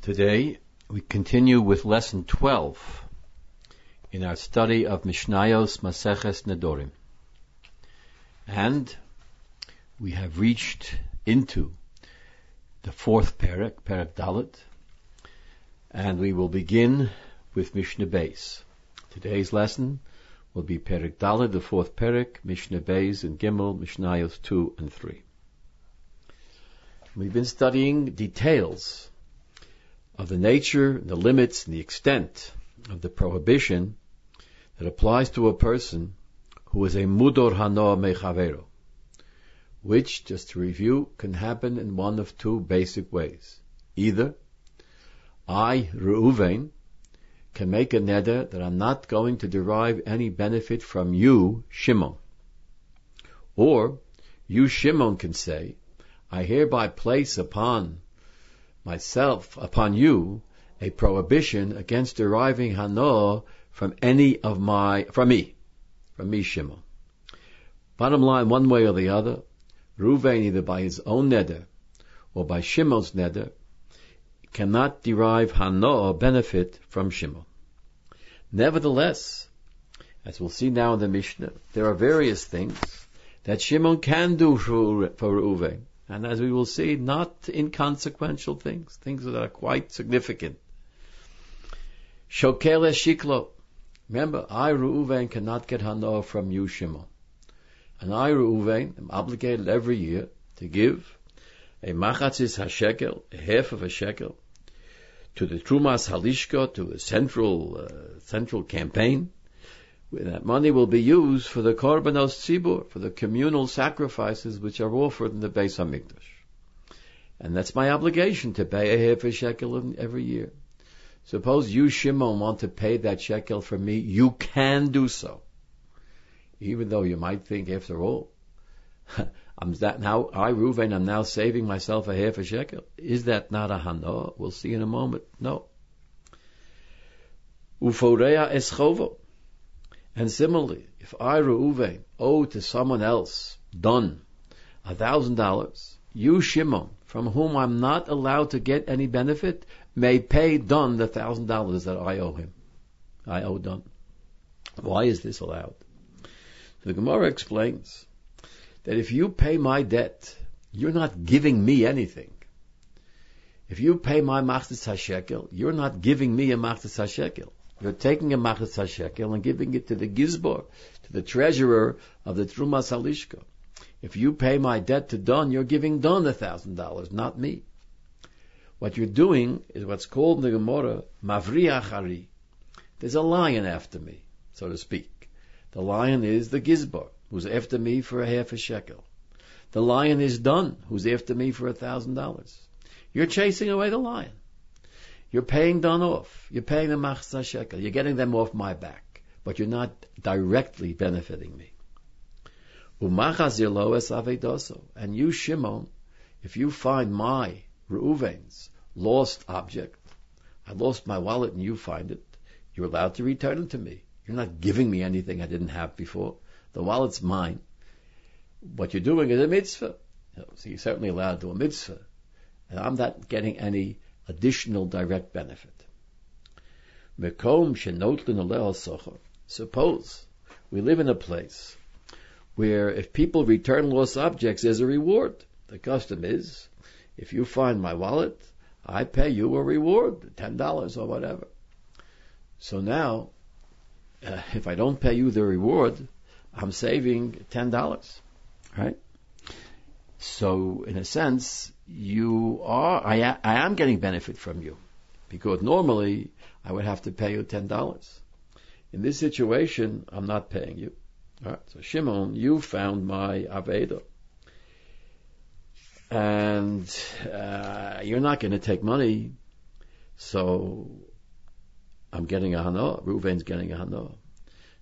Today we continue with lesson 12 in our study of Mishnayos Maseches Nedorim. And we have reached into the fourth parak, parak Dalit, and we will begin with Mishnah Beis. Today's lesson will be parak Dalit, the fourth parak, Mishnah Beis and Gimel, Mishnayos 2 and 3. We've been studying details of the nature, the limits, and the extent of the prohibition that applies to a person who is a mudor hano mechavero, which, just to review, can happen in one of two basic ways. Either I, Reuven, can make a neder that I'm not going to derive any benefit from you, Shimon. Or you, Shimon, can say, I hereby place upon myself, upon you, a prohibition against deriving hano from any of my, from me, from me, Shimon. Bottom line, one way or the other, Ruvain, either by his own neder or by Shimon's neder, cannot derive hano benefit from Shimon. Nevertheless, as we'll see now in the Mishnah, there are various things that Shimon can do for, for Reuven. And as we will see, not inconsequential things, things that are quite significant. Shokele shiklo. Remember, I, Reuven, cannot get hanoah from you, Shimon. And I, Reuven, am obligated every year to give a machatzis hashekel, a half of a shekel, to the Trumas Halishka, to a central, uh, central campaign, that money will be used for the korbanos tzibur, for the communal sacrifices which are offered in the Beis Hamikdash. And that's my obligation to pay a half a shekel every year. Suppose you, Shimon, want to pay that shekel for me, you can do so. Even though you might think, after all, I'm that now, I, Reuven, I'm now saving myself a half a shekel. Is that not a hano? We'll see in a moment. No. Uforea eschovo. And similarly, if I, Reuven, owe to someone else, done, a thousand dollars, you, Shimon, from whom I'm not allowed to get any benefit, may pay done the thousand dollars that I owe him. I owe done. Why is this allowed? The Gemara explains that if you pay my debt, you're not giving me anything. If you pay my machzis hashekel, you're not giving me a machzis hashekel. You're taking a machas hashekel and giving it to the gizbor, to the treasurer of the Trumas Halishka. If you pay my debt to Don, you're giving Don a thousand dollars, not me. What you're doing is what's called in the Gemara mavriach ari. There's a lion after me, so to speak. The lion is the gizbor, who's after me for a half a shekel. The lion is Don, who's after me for a thousand dollars. You're chasing away the lion. You're paying Don off. You're paying the machzah shekel. You're getting them off my back, but you're not directly benefiting me. And you, Shimon, if you find my Reuven's lost object, I lost my wallet and you find it, you're allowed to return it to me. You're not giving me anything I didn't have before. The wallet's mine. What you're doing is a mitzvah. So you're certainly allowed to do a mitzvah. And I'm not getting any additional direct benefit. Suppose we live in a place where if people return lost objects, there's a reward. The custom is, if you find my wallet, I pay you a reward, ten dollars or whatever. So now, uh, if I don't pay you the reward, I'm saving ten dollars, right? So in a sense, you are, I, I am getting benefit from you. Because normally I would have to pay you ten dollars. In this situation, I'm not paying you. Alright, so Shimon, you found my Aveda. And uh, you're not going to take money, so I'm getting a hano. Ruvain's getting a hano.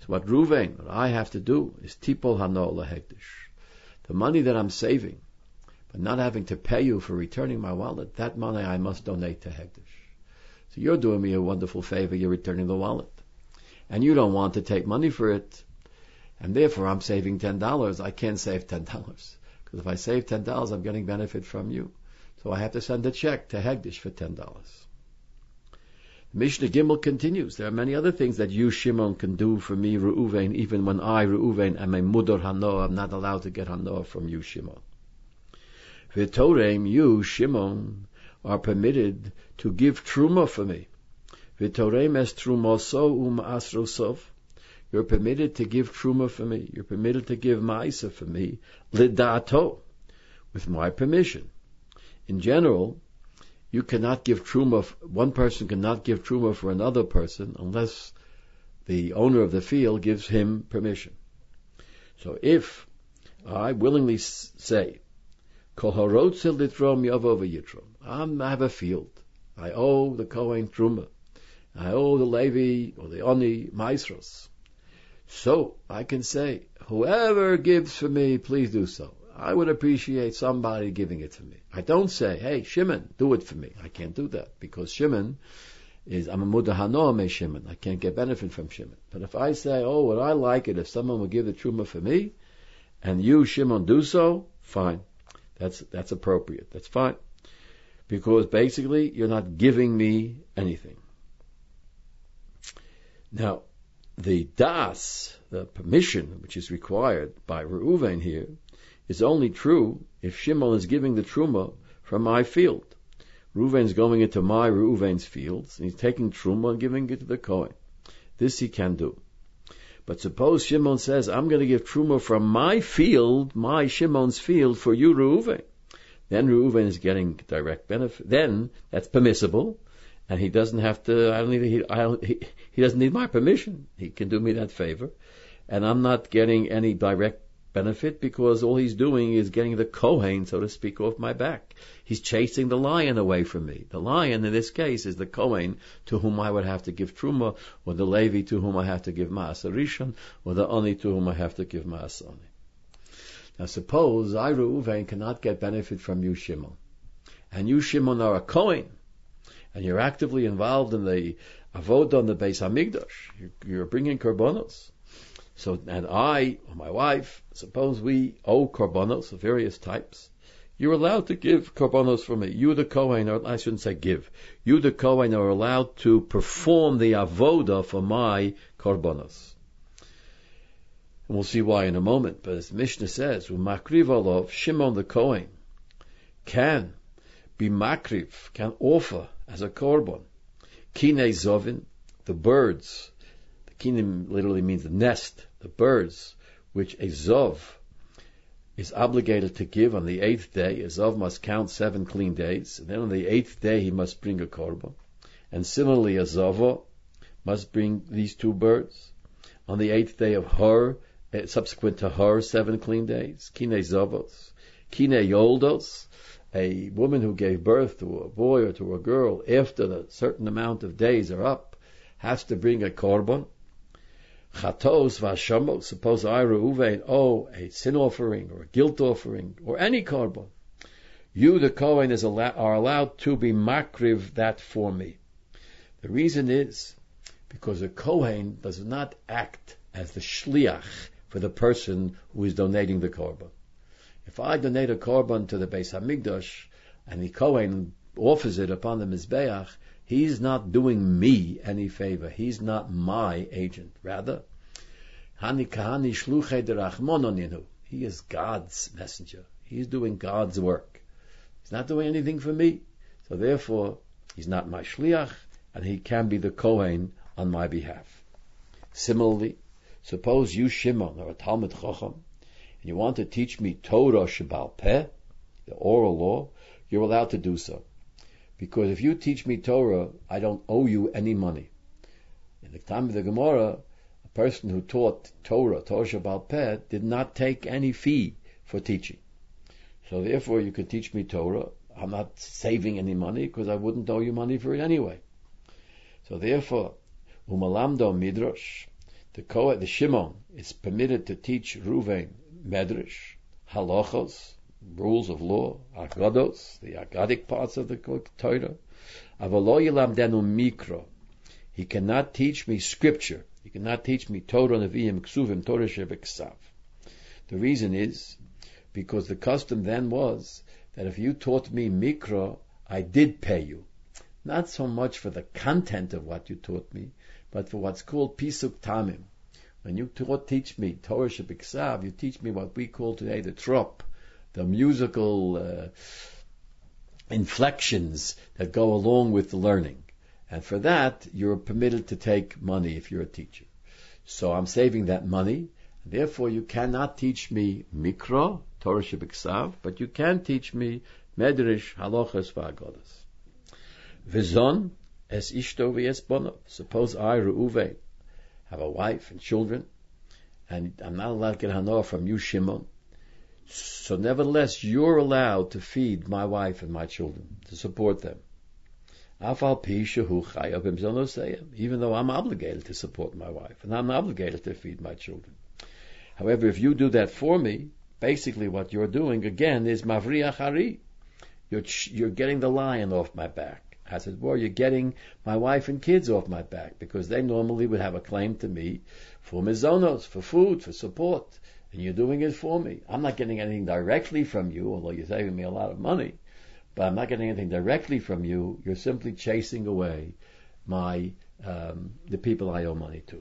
So what Ruvain, what I have to do is tipol hano lahektish. The money that I'm saving, but not having to pay you for returning my wallet, that money I must donate to Hekdesh. So you're doing me a wonderful favor, you're returning the wallet. And you don't want to take money for it, and therefore I'm saving ten dollars. I can't save ten dollars. Because if I save ten dollars, I'm getting benefit from you. So I have to send a check to Hekdesh for ten dollars. Mishnah Gimel continues. There are many other things that you, Shimon, can do for me, Reuven, even when I, Reuven, am a mudar hanoah. I'm not allowed to get hanoah from you, Shimon. V'torem, you, Shimon, are permitted to give truma for me. V'torem es trumoso um asrosov. You're permitted to give truma for me. You're permitted to give ma'isa for me, lidato, with my permission. In general, you cannot give truma. One person cannot give truma for another person unless the owner of the field gives him permission. So if I willingly say, Kol litrom yitrom. I have a field. I owe the Kohen truma. I owe the Levi or the Oni maestros. So I can say, whoever gives for me, please do so. I would appreciate somebody giving it to me. I don't say, hey, Shimon, do it for me. I can't do that because Shimon is, I'm a mudahano me Shimon. I can't get benefit from Shimon. But if I say, oh, would I like it if someone would give the truma for me, and you, Shimon, do so, fine. That's, that's appropriate. That's fine. Because basically, you're not giving me anything. Now, the das, the permission which is required by Reuven here, is only true if Shimon is giving the truma from my field. Reuven's going into my Reuven's fields, and he's taking truma and giving it to the Kohen. This he can do. But suppose Shimon says, I'm going to give truma from my field, my Shimon's field, for you, Reuven. Then Reuven is getting direct benefit. Then that's permissible, and he doesn't have to. I don't need. He, I, he, he doesn't need my permission. He can do me that favor, and I'm not getting any direct benefit because all he's doing is getting the Kohen, so to speak, off my back. He's chasing the lion away from me. The lion in this case is the Kohen to whom I would have to give Truma, or the Levi to whom I have to give Maaseh Rishon, or the Oni to whom I have to give Maaseh Oni. Now suppose I, Reuven, cannot get benefit from you, Shimon. And you, Shimon, are a Kohen, and you're actively involved in the Avodah on the Beis Hamikdash. You're, you're bringing korbanos. So, and I, or my wife, suppose we owe korbanos of various types. You're allowed to give korbanos for me. You, the Kohen, or I shouldn't say give. You, the Kohen, are allowed to perform the avoda for my korbanos. And we'll see why in a moment. But as Mishnah says, makriv olov, Shimon the Kohen can be makriv, can offer as a korban. Kine zovin, the birds Kinim literally means the nest, the birds, which a Zov is obligated to give on the eighth day. A Zov must count seven clean days, and then on the eighth day he must bring a korban. And similarly, a Zovo must bring these two birds. On the eighth day of her, eh, subsequent to her, seven clean days. Kine Zovos. Kine Yoldos, a woman who gave birth to a boy or to a girl after the certain amount of days are up, has to bring a korban. Chatos v'hashamos, suppose I, Reuven, owe a sin offering or a guilt offering or any korban. You, the Kohen, is are allowed to be makriv that for me. The reason is because a Kohen does not act as the shliach for the person who is donating the korban. If I donate a korban to the Beis Hamikdash and the Kohen offers it upon the Mizbeach, He's not doing me any favor. He's not my agent. Rather, He is God's messenger. He's doing God's work. He's not doing anything for me. So therefore, he's not my shliach, and he can be the Kohen on my behalf. Similarly, suppose you, Shimon, are a Talmud Chacham, and you want to teach me Torah Shabbal Peh, the oral law, you're allowed to do so. Because if you teach me Torah, I don't owe you any money. In the time of the Gemara, a person who taught Torah, Torah Shabbal Peh, did not take any fee for teaching. So therefore, you can teach me Torah. I'm not saving any money because I wouldn't owe you money for it anyway. So therefore, umalamdo midrash, the Kohen, the Shimon, is permitted to teach Ruvain medrash, halachos, rules of law, agados, the agadic parts of the Torah. Avalo yilamdenu mikro. He cannot teach me scripture. He cannot teach me Torah, Nevi'im, Ksuvim, Torah Shebeksav. The reason is because the custom then was that if you taught me mikro, I did pay you. not so much for the content of what you taught me, but for what's called pisuk tamim. When you taught, teach me Torah Shabbat you teach me what we call today the trop, the musical uh, inflections that go along with the learning. And for that, you're permitted to take money if you're a teacher. So I'm saving that money. Therefore, you cannot teach me mikro, Torah Shabbat but you can teach me Medrash, Halachas, V'agodas. Vizon, es ishto v'es bono. Suppose I, Reuven, have a wife and children, and I'm not allowed to get hanoah from you, Shimon. So nevertheless, you're allowed to feed my wife and my children, to support them. Even though I'm obligated to support my wife, and I'm obligated to feed my children. However, if you do that for me, basically what you're doing again is mavri achari. You're, you're getting the lion off my back as it were, you're getting my wife and kids off my back because they normally would have a claim to me for mizonos, for food, for support, and you're doing it for me. I'm not getting anything directly from you, although you're saving me a lot of money, but I'm not getting anything directly from you. You're simply chasing away my um, the people I owe money to.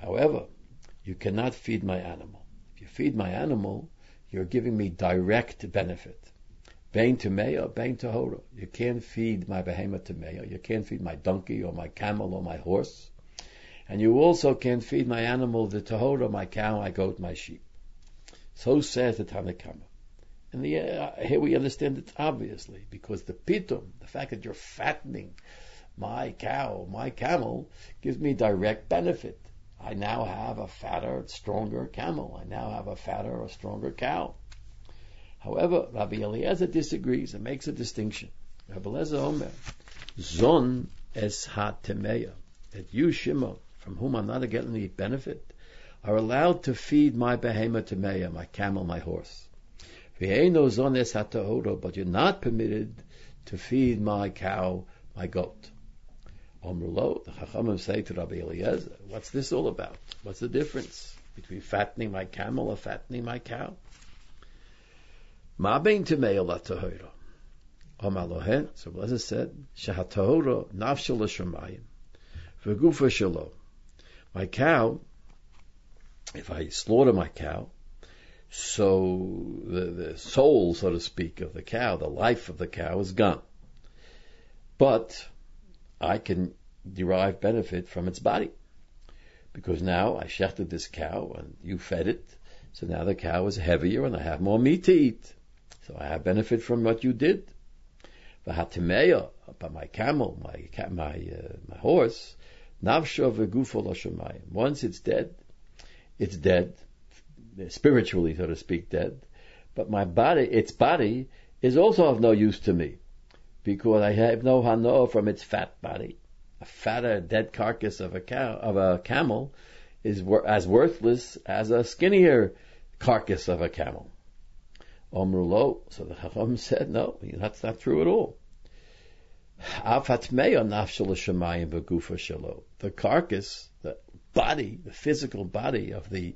However, you cannot feed my animal. If you feed my animal, you're giving me direct benefit. Bain to Meya, Bain to Hora. You can't feed my behemoth to Meya. You can't feed my donkey or my camel or my horse. And you also can't feed my animal, the Tahora, my cow, my goat, my sheep. So says the Tanna Kamma. And the, uh, here we understand it obviously, because the pitum, the fact that you're fattening my cow, my camel, gives me direct benefit. I now have a fatter, stronger camel. I now have a fatter or stronger cow. However, Rabbi Eliezer disagrees and makes a distinction. Rabbi Eliezer Omer, Zon es ha-temeya, that you, Shimon, from whom I'm not getting any benefit, are allowed to feed my behemoth temeya, my camel, my horse. But you're not permitted to feed my cow, my goat. Omrulo, the Chachamim say to Rabbi Eliezer, what's this all about? What's the difference between fattening my camel or fattening my cow? Ma bein tamei la tahora. Omar so Blazer said, nafshel. My cow, if I slaughter my cow, so the, the soul, so to speak, of the cow, the life of the cow is gone. But I can derive benefit from its body. Because now I shechted this cow and you fed it, so now the cow is heavier and I have more meat to eat. So I have benefit from what you did. V'hatimeya, by my camel, my my uh, my horse, navsha v'gufo Once it's dead, it's dead, spiritually, so to speak, dead. But my body, its body, is also of no use to me because I have no hano from its fat body. A fatter, dead carcass of a cow, of a camel, is as worthless as a skinnier carcass of a camel. Omrulo. So the Chacham said, no, that's not true at all. The carcass, the body, the physical body of the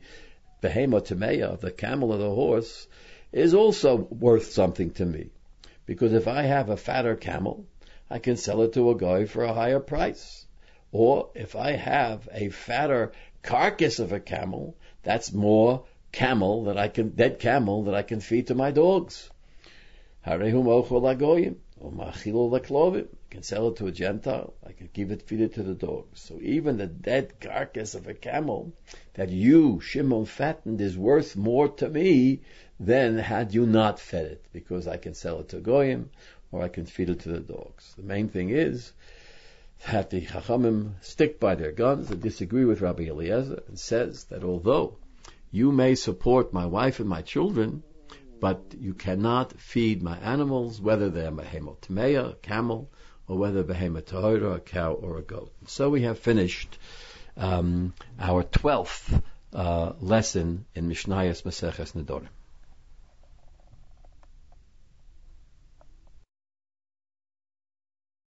behemoth of the camel or the horse, is also worth something to me. Because if I have a fatter camel, I can sell it to a guy for a higher price. Or if I have a fatter carcass of a camel, that's more camel that I can, dead camel that I can feed to my dogs. Harehum ochol agoyim, I can sell it to a Gentile. I can give it, feed it to the dogs. So even the dead carcass of a camel that you, Shimon, fattened is worth more to me than had you not fed it, because I can sell it to goyim, or I can feed it to the dogs. The main thing is that the Chachamim stick by their guns and disagree with Rabbi Eliezer and says that although you may support my wife and my children, but you cannot feed my animals, whether they're behemoth a camel, or whether behemoth tahora, a cow or a goat. So we have finished um, our twelfth uh, lesson in Mishnayos Maseches Nedorim.